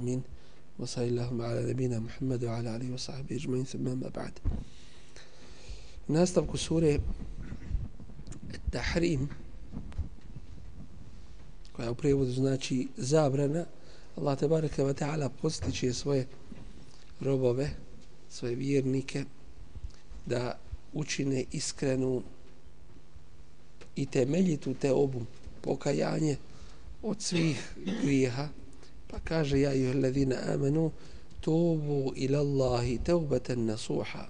آمين وصلى اللهم على نبينا محمد وعلى آله وصحبه أجمعين. ثم ما بعد. ma ba'd. Nastavku sure Tahrim koja u prijevodu znači zabrana. Allah te bareke ve taala postiče svoje robove, svoje vjernike da učine iskrenu i temeljitu te obu pokajanje od svih grijeha Pa kaže ja i alladhina amenu, tubu ila Allahi teubeten nasuha.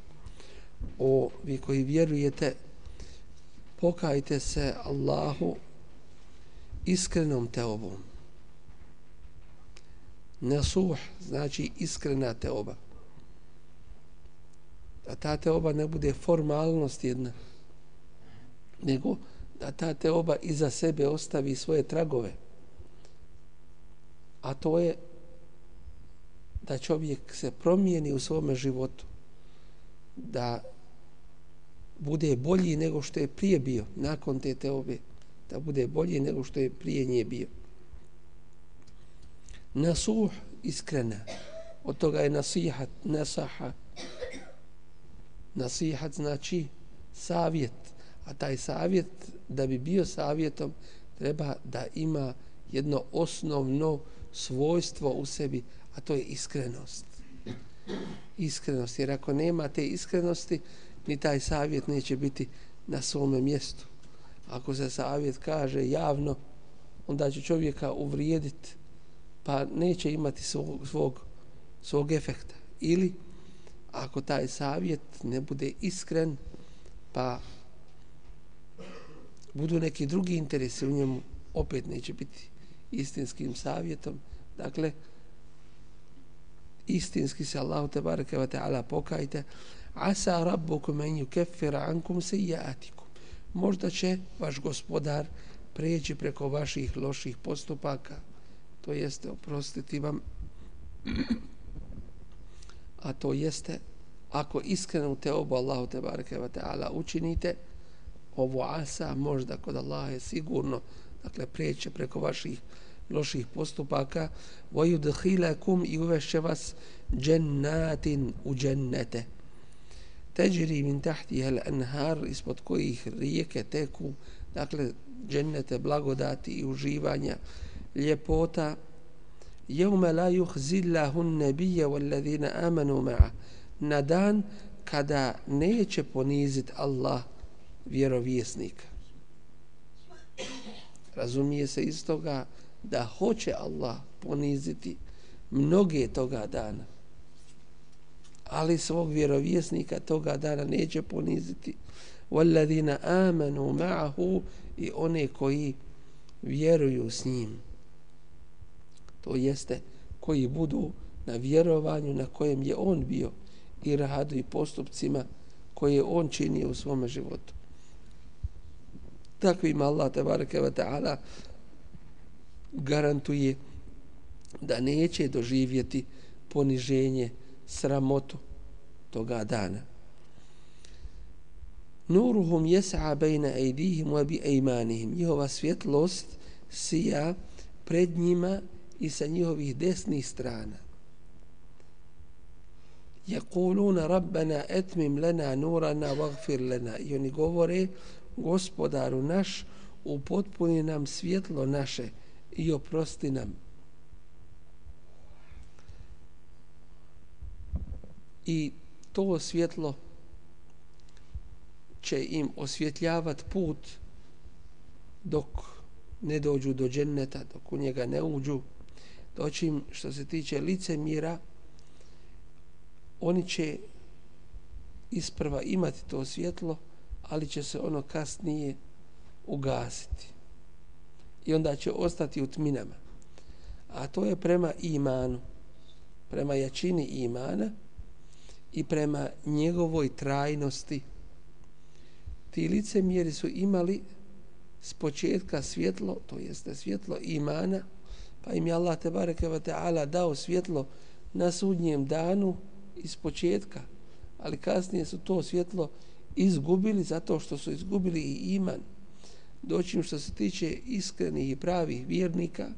O vi koji vjerujete pokajte se Allahu iskrenom teobom. Nasuh znači iskrena teoba. Da ta teoba ne bude formalnost jedna, nego da ta teoba iza sebe ostavi svoje tragove a to je da čovjek se promijeni u svome životu, da bude bolji nego što je prije bio, nakon te teobe, da bude bolji nego što je prije nije bio. Nasuh iskrena, od toga je nasihat, nasaha. Nasihat znači savjet, a taj savjet, da bi bio savjetom, treba da ima jedno osnovno svojstvo u sebi, a to je iskrenost. Iskrenost, jer ako nema te iskrenosti, ni taj savjet neće biti na svome mjestu. Ako se savjet kaže javno, onda će čovjeka uvrijediti, pa neće imati svog, svog, svog efekta. Ili, ako taj savjet ne bude iskren, pa budu neki drugi interesi u njemu, opet neće biti istinskim savjetom. Dakle, istinski se Allahu te bareke ve taala pokajte. Asa rabbukum an yukaffira ankum sayiatikum možda će vaš gospodar preći preko vaših loših postupaka. To jeste oprostiti vam. A to jeste ako iskreno te obu Allahu te bareke ve taala učinite ovo asa možda kod Allaha je sigurno dakle preće preko vaših loših postupaka. Vojudhilakum i uvešće vas džennatin u džennete. Teđiri min tahti hel anhar ispod kojih rijeke teku dakle džennete blagodati i uživanja ljepota. Jevme la juhzillahun nebije walladhina amanu ma'a. Na dan kada neće ponizit Allah vjerovjesnika razumije se iz toga da hoće Allah poniziti mnoge toga dana. Ali svog vjerovjesnika toga dana neće poniziti. Walladina amanu ma'ahu i one koji vjeruju s njim. To jeste koji budu na vjerovanju na kojem je on bio i radu i postupcima koje on čini u svom životu takvim Allah tabaraka wa ta'ala garantuje da neće doživjeti poniženje sramotu toga dana. Nuruhum jes'a bejna ejdihim wa bi aymanihim. Njihova svjetlost sija pred njima i sa njihovih desnih strana. Jekuluna rabbana atmim lana nurana waghfir lana. I oni govore gospodaru naš upotpuni nam svjetlo naše i oprosti nam. I to svjetlo će im osvjetljavat put dok ne dođu do dženneta, dok u njega ne uđu. Doći im, što se tiče lice mira, oni će isprva imati to svjetlo, ali će se ono kasnije ugasiti i onda će ostati u tminama. A to je prema imanu, prema jačini imana i prema njegovoj trajnosti. Ti licemjeri su imali s početka svjetlo, to jeste svjetlo imana, pa im je Allah te bareke ve taala dao svjetlo na sudnjem danu iz početka, ali kasnije su to svjetlo izgubili zato što su izgubili i iman. Doći što se tiče iskrenih i pravih vjernika,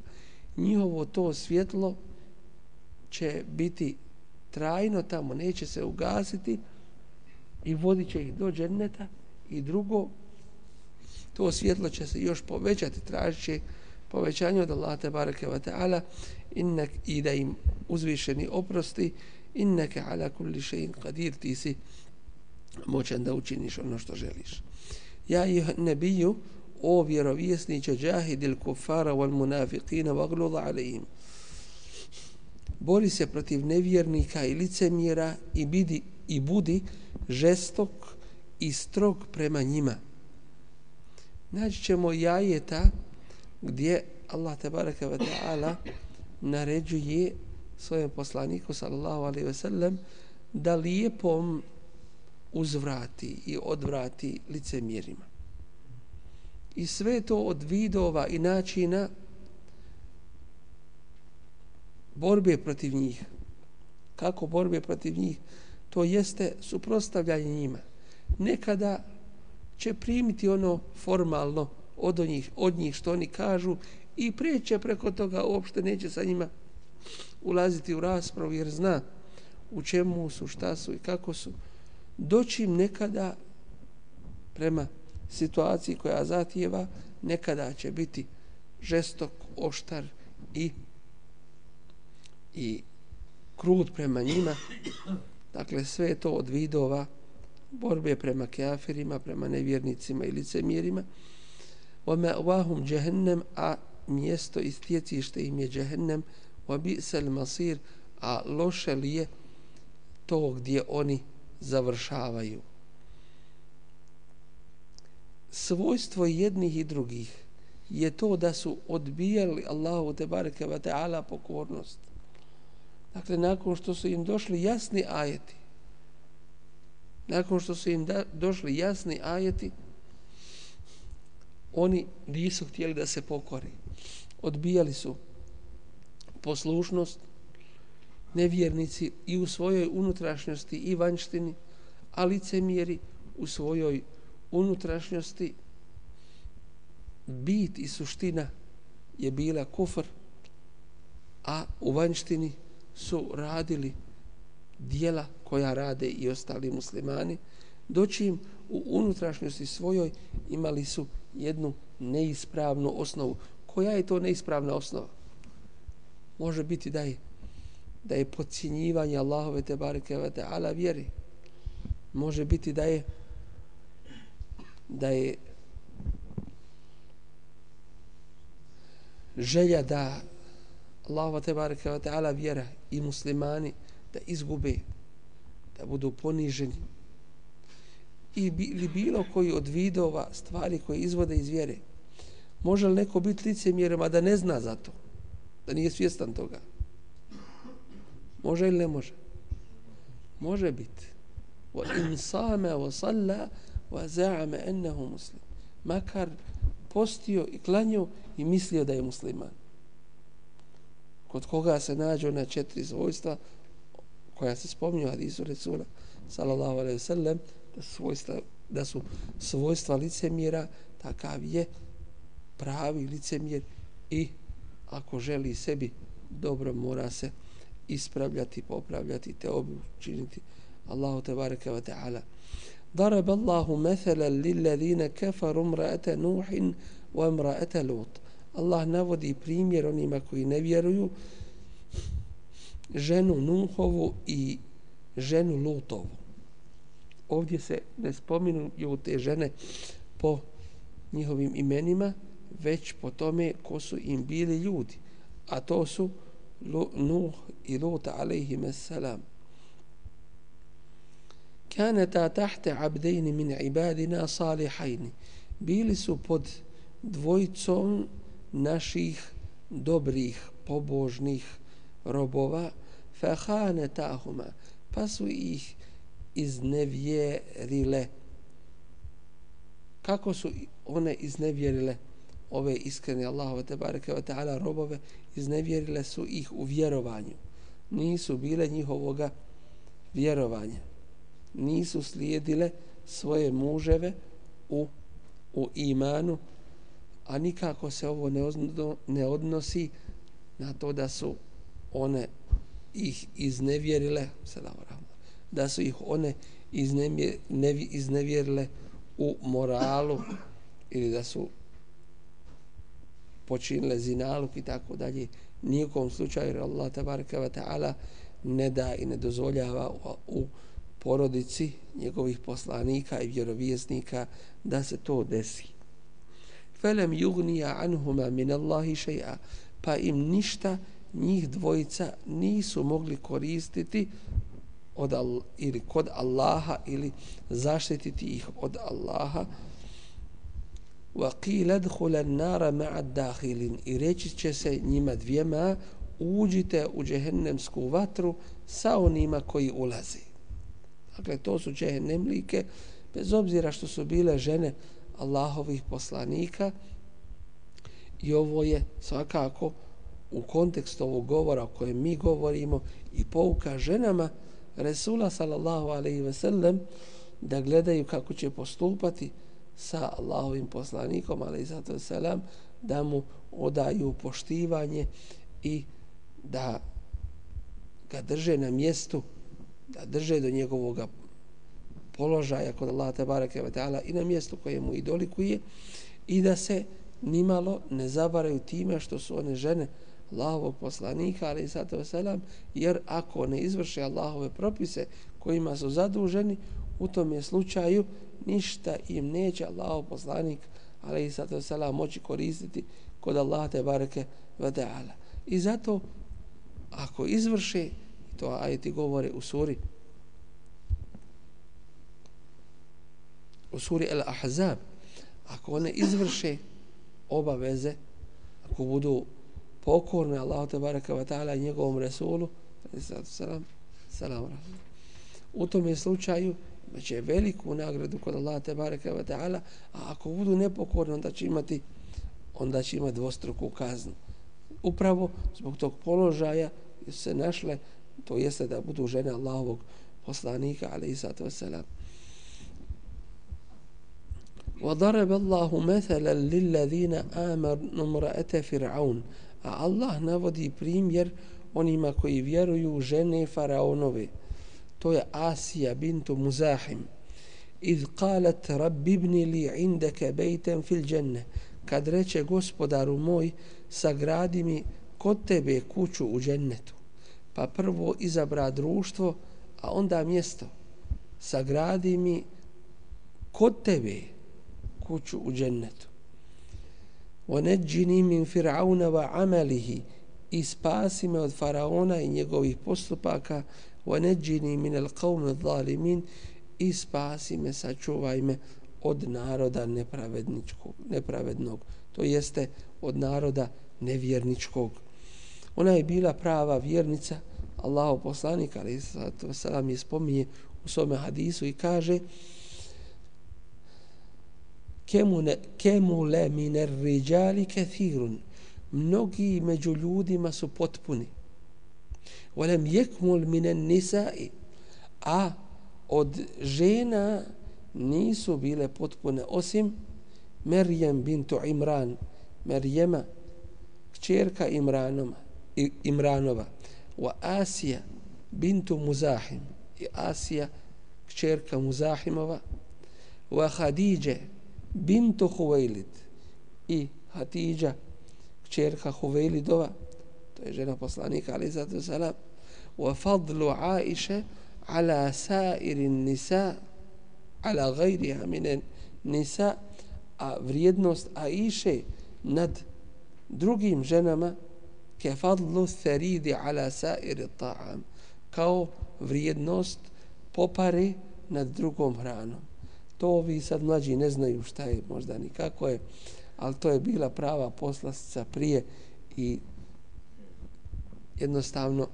njihovo to svjetlo će biti trajno tamo, neće se ugasiti i vodit će ih do dženneta. I drugo, to svjetlo će se još povećati, tražit će povećanje od Allah te bareke ve ta'ala. Innak i da im uzvišeni oprosti innaka ala kulli shay'in qadir. Ti si moćan da učiniš ono što želiš. Ja i nebiju o vjerovjesniće, džahidil kufara wal munafiqina vagluda alejhim bori se protiv nevjernika i licemjera i bidi i budi žestok i strog prema njima. Naći ćemo jajeta gdje Allah tabaraka wa ta'ala naređuje svojem poslaniku sallallahu alaihi ve sellem da lijepom uzvrati i odvrati licemjerima. I sve to od vidova i načina borbe protiv njih. Kako borbe protiv njih? To jeste suprostavljanje njima. Nekada će primiti ono formalno od njih, od njih što oni kažu i prijeće preko toga uopšte neće sa njima ulaziti u raspravu jer zna u čemu su, šta su i kako su. Doći im nekada prema situaciji koja zatijeva, nekada će biti žestok, oštar i i krut prema njima. Dakle, sve to od vidova borbe prema kafirima, prema nevjernicima i licemjerima. Ome ovahum džehennem, a mjesto istjecište im je džehennem, wa bi'sal masir a loše li je to gdje oni završavaju. Svojstvo jednih i drugih je to da su odbijali Allahu te bareke ve taala pokornost. Dakle nakon što su im došli jasni ajeti nakon što su im da, došli jasni ajeti oni nisu htjeli da se pokori odbijali su poslušnost nevjernici i u svojoj unutrašnjosti i vanjštini, a licemjeri u svojoj unutrašnjosti bit i suština je bila kufr, a u vanjštini su radili dijela koja rade i ostali muslimani, doći im u unutrašnjosti svojoj imali su jednu neispravnu osnovu. Koja je to neispravna osnova? može biti da je da je podcjenjivanje Allahove te bareke ve taala vjeri. Može biti da je da je želja da Allahova te bareke ve taala vjera i muslimani da izgube da budu poniženi. I ili bilo koji od vidova stvari koje izvode iz vjere. Može li neko biti licemjerom a da ne zna za to? Da nije svjestan toga. Može ili ne može? Može biti. Wa in sama wa salla wa za'ama annahu muslim. Makar postio i klanio i mislio da je musliman. Kod koga se nađe na četiri svojstva koja se spominju hadisu Resula sallallahu alaihi sallam da su svojstva, da su svojstva licemjera takav je pravi licemjer i ako želi sebi dobro mora se ispravljati, popravljati te učiniti Allahu te bareke ve taala ضرب الله مثلا للذين كفروا امرأة نوح وامرأة لوط Allah navodi primjer onima koji ne vjeruju ženu Nuhovu i ženu Lutovu. Ovdje se ne spominju te žene po njihovim imenima, već po tome ko su im bili ljudi. A to su Nuh i Lut alaihim salam. Kaneta tahte abdejni min ibadina salihajni. Bili su pod dvojicom naših dobrih, pobožnih robova, fahanetahuma, pa su ih iznevjerile. Kako su one iznevjerile? ove iskrene Allahove te bareke ve taala robove iznevjerile su ih u vjerovanju. Nisu bile njihovoga vjerovanja. Nisu slijedile svoje muževe u u imanu a nikako se ovo ne, odno, ne odnosi na to da su one ih iznevjerile, da su ih one iznevjerile u moralu ili da su počinile zinaluk i tako dalje. Nijekom slučaju, jer Allah tabaraka wa ta'ala ne da i ne dozvoljava u porodici njegovih poslanika i vjerovjesnika da se to desi. Felem yugniya anhuma min Allahi shay'a pa im ništa njih dvojica nisu mogli koristiti od Al ili kod Allaha ili zaštititi ih od Allaha wa qila dkhula an-nara i reći će se njima dvijema uđite u džehennemsku vatru sa onima koji ulazi. Dakle, to su džehennemlike, bez obzira što su bile žene Allahovih poslanika i ovo je svakako u kontekstu ovog govora o kojem mi govorimo i pouka ženama Resula sallallahu alaihi ve sellem da gledaju kako će postupati sa Allahovim poslanikom ali i zato selam da mu odaju poštivanje i da ga drže na mjestu da drže do njegovog položaja kod Allaha tabaraka ve ta'ala i na mjestu koje mu idolikuje i da se nimalo ne zabaraju time što su one žene Allahovog poslanika, ali sato selam, jer ako ne izvrše Allahove propise kojima su zaduženi, u tom je slučaju ništa im neće Allah poslanik, ali sato sala moći koristiti kod Allah te bareke ta'ala. I zato, ako izvrše, to ajeti govore u suri, u suri El-Ahzab, ako one izvrše obaveze, ako budu pokorne Allahu te baraka ve ta'ala njegovom Resulu salam, salam u tom je slučaju imaće veliku nagradu kod Allaha te baraka wa ta'ala a ako budu nepokorni onda će imati onda će imati dvostruku kaznu upravo zbog tog položaja se našle to jeste da budu žene Allahovog poslanika alaihi sallatu wasalam وضرب الله مثلا للذين آمنوا امرأة فرعون a Allah navodi primjer onima koji vjeruju žene faraonove. To je Asija bintu Muzahim. Iz qalat rabbi ibni li indaka bejten fil dženne. Kad reče gospodaru moj, sagradi mi kod tebe kuću u džennetu. Pa prvo izabra društvo, a onda mjesto. Sagradi mi kod tebe kuću u džennetu. وَنَجِّنِي مِنْ فِرْعَوْنَ وَعَمَلِهِ i spasi me od faraona i njegovih postupaka وَنَجِّنِي مِنَ الْقَوْمِ الظَّالِمِينَ i spasi me, sačuvaj me od naroda nepravednog, to jeste od naroda nevjerničkog. Ona je bila prava vjernica, Allahu poslanik, ali salam je spominje u svome hadisu i kaže kemule miner riđali kethirun. Mnogi među ljudima su potpuni. Volem jekmul minen nisai. A od žena nisu bile potpune osim Merjem bintu Imran. Merjema, kćerka Imranoma, Imranova. Wa Asija bintu Muzahim. I Asija, kćerka Muzahimova. Wa Hadidje, bintu Huvejlid i Hatidža, kćerka Huvejlidova, to je žena poslanika, ali zato salam, wa fadlu Aisha ala sairin nisa, ala gajriha minen nisa, a vrijednost Aisha nad drugim ženama ke fadlu tharidi ala sairi ta'am, kao vrijednost popare nad drugom hranom. To ovi sad mlađi ne znaju šta je možda ni kako je, ali to je bila prava poslastica prije i jednostavno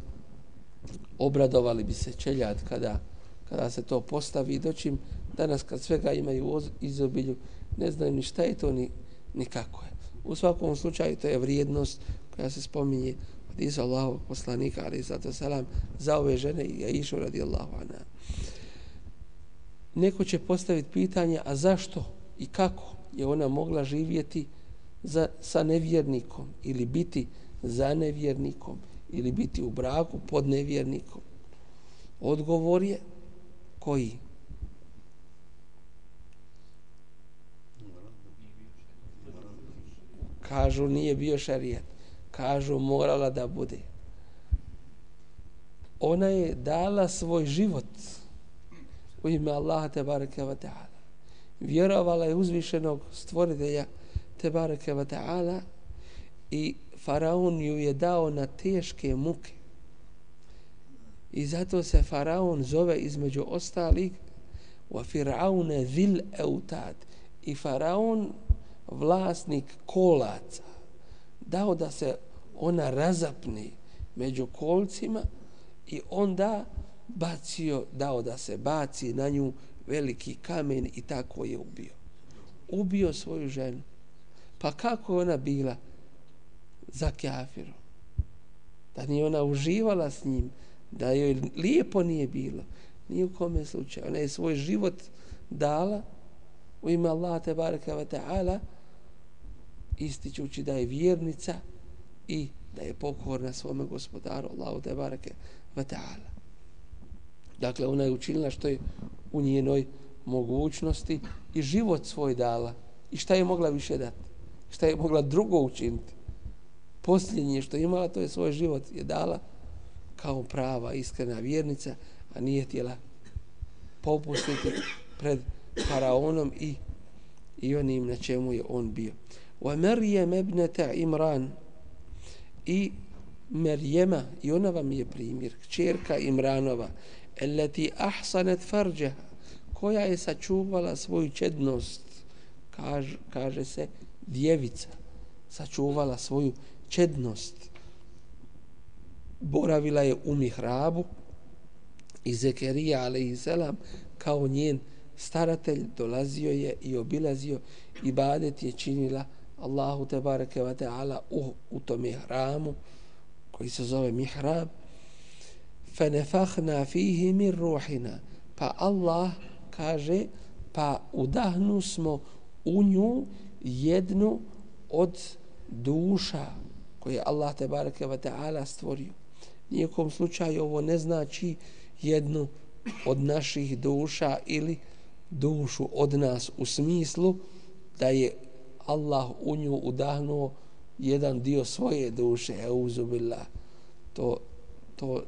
obradovali bi se čeljad kada, kada se to postavi. Doćim danas kad svega imaju u izobilju ne znaju ni šta je to ni, ni kako je. U svakom slučaju to je vrijednost koja se spominje od Isa Allahovog poslanika ali zato salam za ove žene i ja išu radi Allahu anha. Neko će postaviti pitanje, a zašto i kako je ona mogla živjeti za, sa nevjernikom ili biti za nevjernikom? Ili biti u braku pod nevjernikom? Odgovor je koji? Kažu nije bio šarijet. Kažu morala da bude. Ona je dala svoj život u ime Allaha te bareke ve taala. Vjerovala je uzvišenog stvoritelja te bareke ve taala i faraon ju je dao na teške muke. I zato se faraon zove između ostalih wa fir'aune zil eutad i faraon vlasnik kolaca dao da se ona razapne među kolcima i onda bacio, dao da se baci na nju veliki kamen i tako je ubio. Ubio svoju ženu. Pa kako ona bila za kafiru? Da nije ona uživala s njim, da joj lijepo nije bilo. Nije u kome slučaju. Ona je svoj život dala u ime Allah te baraka wa ta'ala ističući da je vjernica i da je pokorna svome gospodaru Allahu te baraka wa ta'ala. Dakle, ona je učinila što je u njenoj mogućnosti i život svoj dala. I šta je mogla više dati? Šta je mogla drugo učiniti? Posljednje što je imala, to je svoj život je dala kao prava, iskrena vjernica, a nije htjela popustiti pred faraonom i, i onim na čemu je on bio. Wa Maryam ibnata Imran i Marijema, i ona vam je primjer, kćerka Imranova, elati ahsanet farđa, koja je sačuvala svoju čednost, kaže, kaže se djevica, sačuvala svoju čednost, boravila je u mihrabu i Zekerija, ale i selam, kao njen staratelj, dolazio je i obilazio i badet je činila Allahu te bareke wa ta'ala u, u tom mihramu koji se zove mihrab فنفخنا فيه من روحنا pa Allah kaže pa udahnu smo u nju jednu od duša koje Allah te bareke ve taala stvorio nijekom slučaju ovo ne znači jednu od naših duša ili dušu od nas u smislu da je Allah u nju udahnuo jedan dio svoje duše euzubillah to to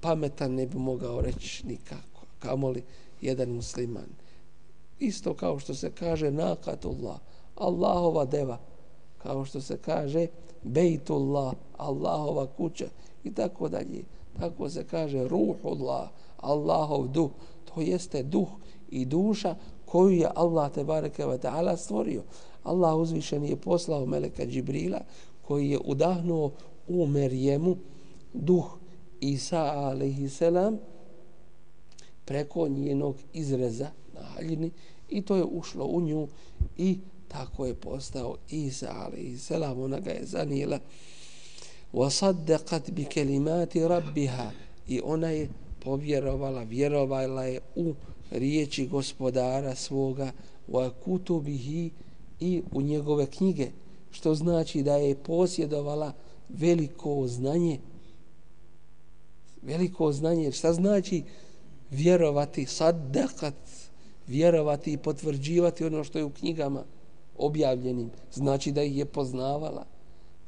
pametan ne bi mogao reći nikako. Kamoli jedan musliman. Isto kao što se kaže nakatullah, Allahova deva. Kao što se kaže bejtullah, Allahova kuća i tako dalje. Tako se kaže ruhullah, Allahov duh. To jeste duh i duša koju je Allah te bareke ve taala stvorio. Allah uzvišeni je poslao meleka Džibrila koji je udahnuo u Merjemu duh Isa alaihi selam preko njenog izreza na haljini i to je ušlo u nju i tako je postao Isa alaihi selam ona ga je zanijela. Wasaddaqat bi kelimati i ona je povjerovala vjerovala je u riječi gospodara svoga wa kutubihi i u njegove knjige što znači da je posjedovala veliko znanje. Veliko znanje. Šta znači vjerovati, saddakat, vjerovati i potvrđivati ono što je u knjigama? Objavljenim. Znači da ih je poznavala.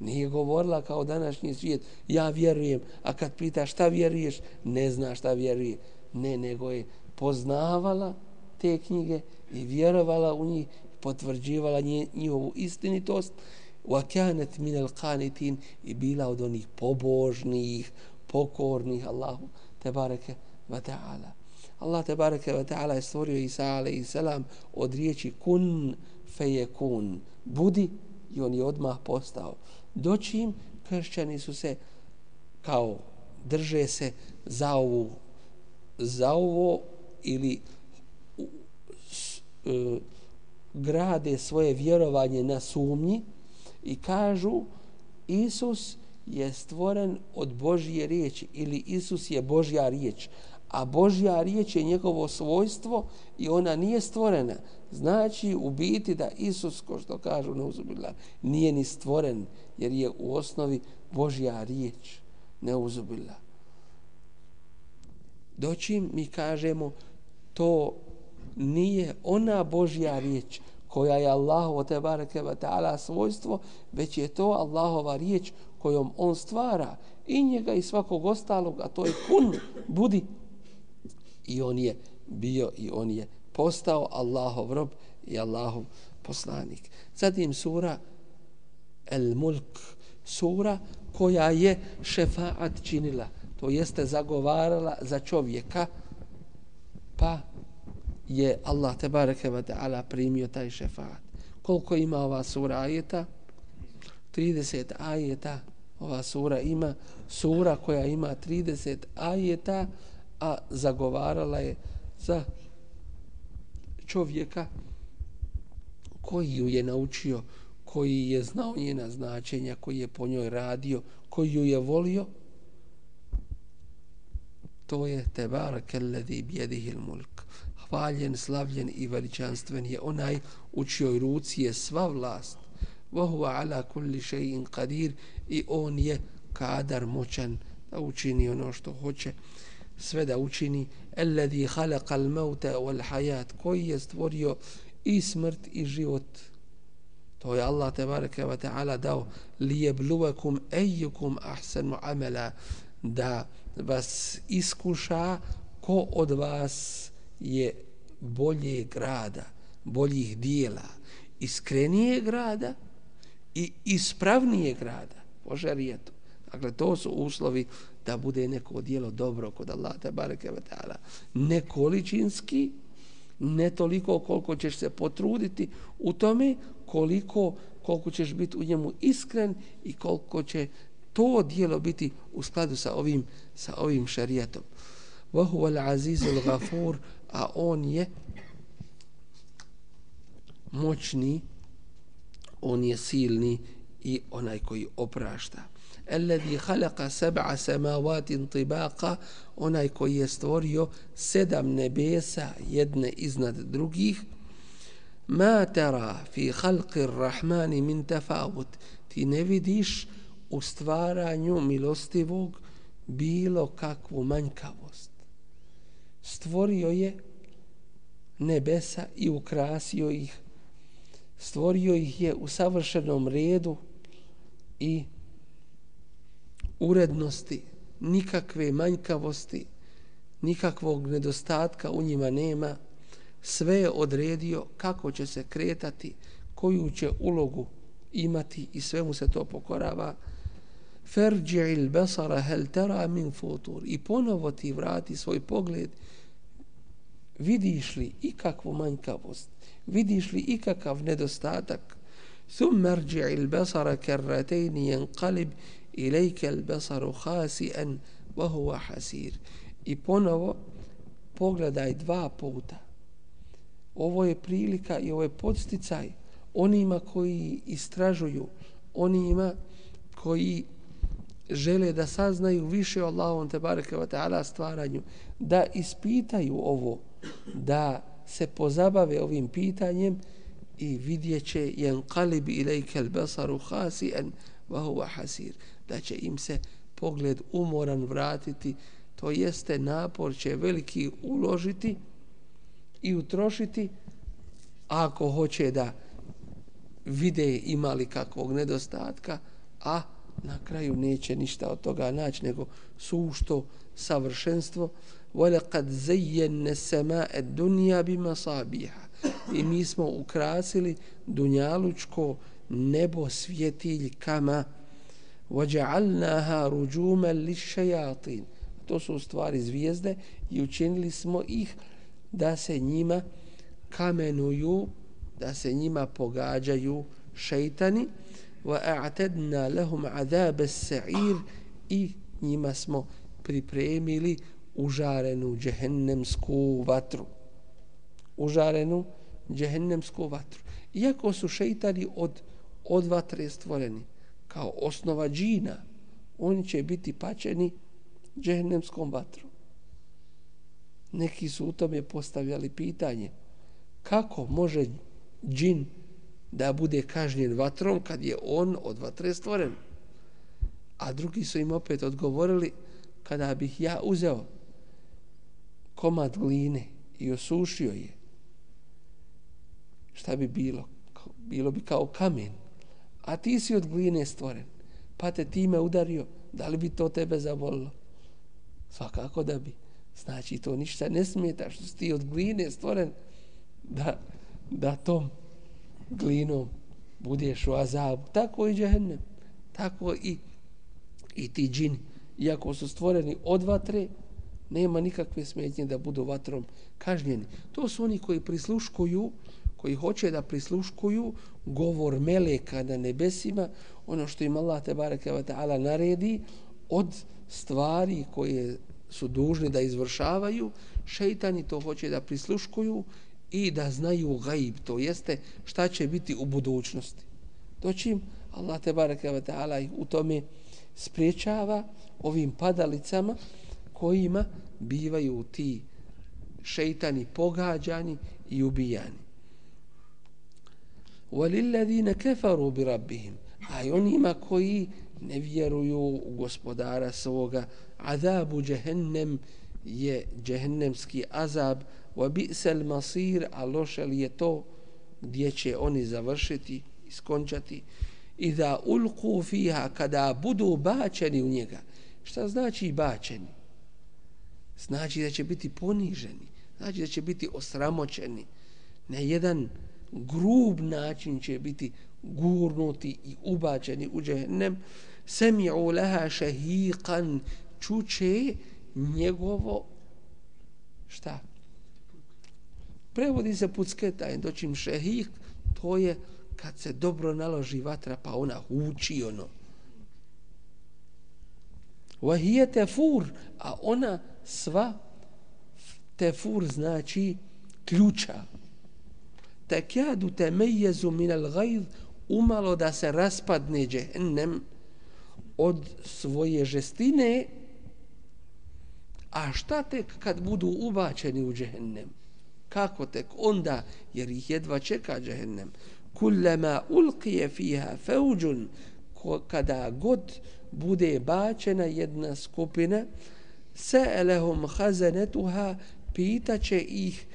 Nije govorila kao današnji svijet, ja vjerujem, a kad pita šta vjeruješ, ne zna šta vjeruje. Ne, nego je poznavala te knjige i vjerovala u njih, potvrđivala njihovu istinitost, wa kanat min al-qanitin i bila od onih pobožnih, pokornih Allahu te bareke ve taala Allah te bareke ve taala je stvorio Isa alejhi od riječi kun fejekun, budi i on je odmah postao. Dočim kršćani su se kao drže se za ovu za ovo ili uh, grade svoje vjerovanje na sumnji i kažu Isus je stvoren od Božje riječi ili Isus je Božja riječ, a Božja riječ je njegovo svojstvo i ona nije stvorena. Znači u biti da Isus, ko što kažu na uzubila, nije ni stvoren jer je u osnovi Božja riječ. neuzubila. Doćim mi kažemo to nije ona Božja riječ koja je Allahovo te bareke ve taala svojstvo, već je to Allahova riječ kojom on stvara i njega i svakog ostalog, a to je kun, budi. I on je bio i on je postao Allahov rob i Allahov poslanik. Zatim sura El Mulk, sura koja je šefaat činila, to jeste zagovarala za čovjeka, pa je Allah te bareke ve taala primio taj šefaat. Koliko ima ova sura ajeta? 30 ajeta. Ova sura ima sura koja ima 30 ajeta, a zagovarala je za čovjeka koji ju je naučio, koji je znao njena značenja, koji je po njoj radio, koji ju je volio, to je tebareke alladhi bjedihil mulk. Hvaljen, slavljen i veličanstven je onaj u čijoj ruci je sva vlast. Wa huwa ala kulli shay'in qadir i on je kadar moćan da učini ono što hoće sve da učini alladhi khalaqa al-mauta wal hayat koji je stvorio i smrt i život to je Allah tebareke ve taala dao li yabluwakum ayyukum ahsanu amala da vas iskuša ko od vas je bolje grada, boljih dijela, iskrenije grada i ispravnije grada po žarijetu. Dakle, to su uslovi da bude neko dijelo dobro kod Allah, te bareke ve ta'ala. Ne količinski, ne toliko koliko ćeš se potruditi u tome, koliko, koliko ćeš biti u njemu iskren i koliko će to dijelo biti u skladu sa ovim sa ovim šerijatom. Wa huwa al-aziz al-ghafur, a on je moćni, on je silni i onaj koji oprašta. Alladhi khalaqa sab'a samawati tibaqa, onaj koji je stvorio sedam nebesa jedne iznad drugih. Ma tara fi khalqi rahmani min tafawut. Ti ne vidiš u stvaranju milostivog bilo kakvu manjkavost. Stvorio je nebesa i ukrasio ih. Stvorio ih je u savršenom redu i urednosti, nikakve manjkavosti, nikakvog nedostatka u njima nema. Sve je odredio kako će se kretati, koju će ulogu imati i sve mu se to pokorava. Ferđi'il besara hel tera min futur. I ponovo ti vrati svoj pogled. Vidiš li ikakvu manjkavost? Vidiš li ikakav nedostatak? Thum merđi il besara kerratejni kalib ilajke il besaru hasi wa huwa hasir. I ponovo pogledaj dva puta. Ovo je prilika i ovo je podsticaj onima koji istražuju onima koji žele da saznaju više o Allahom te bareke ve taala stvaranju, da ispitaju ovo, da se pozabave ovim pitanjem i vidjeće jen qalib ilajke al-basaru khasi'an wa huwa hasir da će im se pogled umoran vratiti to jeste napor će veliki uložiti i utrošiti ako hoće da vide imali kakvog nedostatka a na kraju neće ništa od toga naći, nego sušto savršenstvo. وَلَقَدْ زَيَّنَّ سَمَاءَ الدُّنْيَا بِمَصَابِيهَا I mi smo ukrasili dunjalučko nebo svjetiljkama وَجَعَلْنَاهَا رُجُومًا لِشَّيَاطِينَ To su stvari zvijezde i učinili smo ih da se njima kamenuju, da se njima pogađaju šeitani وَأَعْتَدْنَا لَهُمْ عَذَابَ السَّعِيرِ i njima smo pripremili užarenu džehennemsku vatru. Užarenu džehennemsku vatru. Iako su šeitani od, od vatre stvoreni kao osnova džina, oni će biti pačeni džehennemskom vatru. Neki su u tome postavljali pitanje kako može džin da bude kažnjen vatrom kad je on od vatre stvoren. A drugi su im opet odgovorili, kada bih ja uzeo komad gline i osušio je, šta bi bilo? Bilo bi kao kamen. A ti si od gline stvoren, pa te time udario, da li bi to tebe zabolilo? Svakako da bi. Znači, to ništa ne smeta što si ti od gline stvoren da, da tom glinom budeš u azabu. Tako i džehennem. Tako i, i ti džini. Iako su stvoreni od vatre, nema nikakve smetnje da budu vatrom kažnjeni. To su oni koji prisluškuju, koji hoće da prisluškuju govor meleka na nebesima, ono što im Allah te bareke ve taala naredi od stvari koje su dužni da izvršavaju, šejtani to hoće da prisluškuju i da znaju gaib, to jeste šta će biti u budućnosti. Doći Allah te bareke ve taala ih u tome spriječava ovim padalicama kojima bivaju ti šejtani pogađani i ubijani. وَلِلَّذِينَ كَفَرُوا بِرَبِّهِمْ A i onima koji ne vjeruju u gospodara svoga, azabu džehennem je džehennemski azab, wa bi'sal masir, a loše li je to gdje će oni završiti, iskončati, i da ulku fiha kada budu bačeni u njega. Šta znači bačeni? Znači da će biti poniženi, znači da će biti osramoćeni na jedan grub način će biti gurnuti i ubačeni u džehennem. Semi'u laha šehiqan, čuče njegovo šta? Prevodi se pucketaj, doćim šehik to je kad se dobro naloži vatra pa ona huči ono. Wa tefur a ona sva tefur znači ključa tekadu temejezu minel gajd umalo da se raspadne džehennem od svoje žestine. A šta tek kad budu ubačeni u džehennem? Kako tek onda jer ih jedva čeka džehennem? Kullama ulqije fiha feuđun kada god bude bačena jedna skupina se'elehum hazanetuha pitaće ih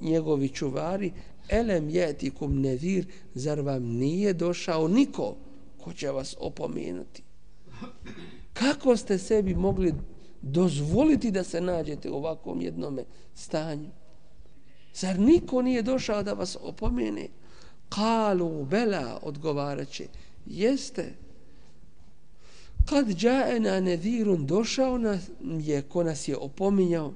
njegovi čuvari elem jetikum nevir, zar vam nije došao niko ko će vas opomenuti? Kako ste sebi mogli dozvoliti da se nađete u ovakvom jednome stanju? Zar niko nije došao da vas opomene? Kalu bela odgovaraće, jeste. Kad džaena nedirun došao nas je ko nas je opominjao,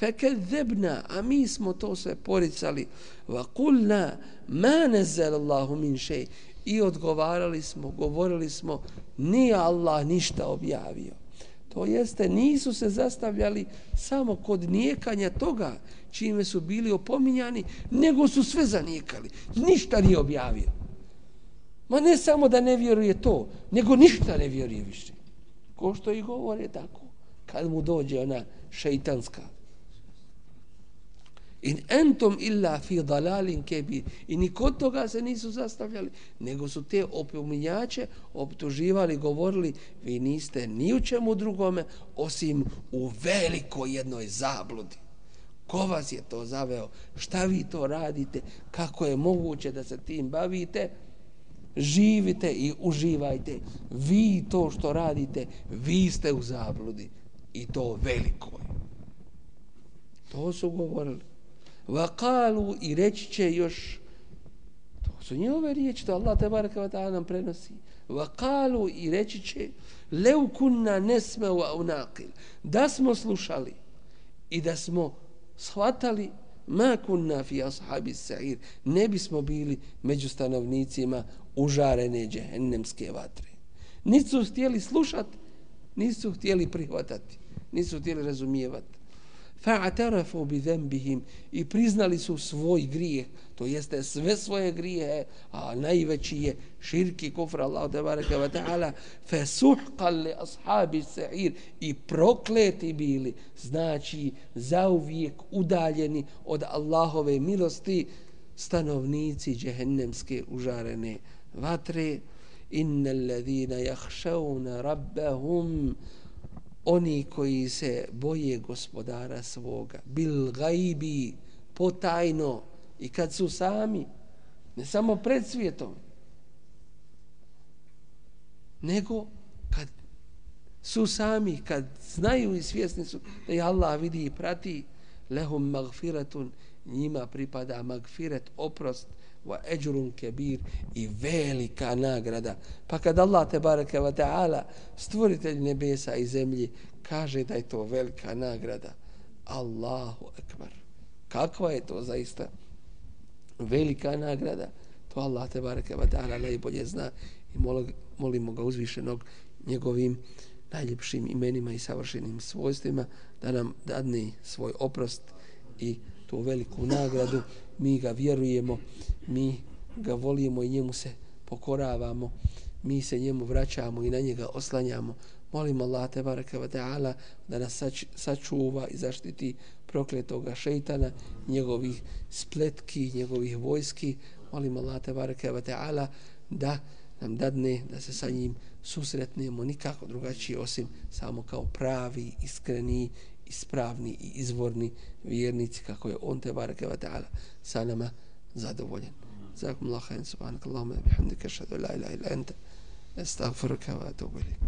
فكذبنا a mi smo to sve poricali wa qulna ma nazzala Allahu min shay i odgovarali smo govorili smo ni Allah ništa objavio to jeste nisu se zastavljali samo kod nijekanja toga čime su bili opominjani nego su sve zanijekali ništa nije objavio ma ne samo da ne vjeruje to nego ništa ne vjeruje više ko što i govore tako kad mu dođe ona šeitanska In entom illa fi dalalin kebi. I nikod toga se nisu zastavljali, nego su te opominjače optuživali, govorili, vi niste ni u čemu drugome, osim u velikoj jednoj zabludi. Ko vas je to zaveo? Šta vi to radite? Kako je moguće da se tim bavite? Živite i uživajte. Vi to što radite, vi ste u zabludi. I to velikoj. To su govorili. Vakalu i reći će još to su njihove riječi to Allah tebareka wa ta'ala nam prenosi. Vakalu i reći će leu kunna nesme wa unaqil. Da smo slušali i da smo shvatali ma kunna fi ashabi sa'ir ne bismo bili među stanovnicima užarene džehennemske vatre. Nisu htjeli slušati nisu htjeli prihvatati nisu htjeli razumijevati fa'atarafu bi dhanbihim i priznali su svoj grijeh to jeste sve svoje grijehe a najveći je širki kufr Allah te bareke ve taala. Fasuhqan li ashabi sa'ir i prokleti bili znači zauvijek udaljeni od Allahove milosti stanovnici džehennemske užarene vatre. Innal ladina yakhshawna rabbahum oni koji se boje gospodara svoga bil gajbi potajno i kad su sami ne samo pred svijetom nego kad su sami kad znaju i svjesni su da je Allah vidi i prati lehum magfiratun njima pripada magfiret oprost wa ajrun kabir i velika nagrada. Pa kad Allah te bareke ve taala stvoritelj nebesa i zemlje kaže da je to velika nagrada. Allahu ekber kakva je to zaista velika nagrada? To Allah te bareke ve taala najbolje zna i molimo ga uzvišenog njegovim najljepšim imenima i savršenim svojstvima da nam dadne svoj oprost i tu veliku nagradu mi ga vjerujemo mi ga volimo i njemu se pokoravamo. Mi se njemu vraćamo i na njega oslanjamo. Molimo Allah te baraka wa ta'ala da nas sačuva i zaštiti prokletoga šeitana njegovih spletki njegovih vojski. Molimo Allah te baraka wa ta'ala da nam dadne da se sa njim susretnemo nikako drugačije osim samo kao pravi, iskreni, ispravni i izvorni vjernici kako je on te barake wa ta'ala sa nama zadovoljen. Zakum Allah khain subhanak Allahumma bihamdika ashhadu la ilaha illa anta astaghfiruka wa atubu ilayk.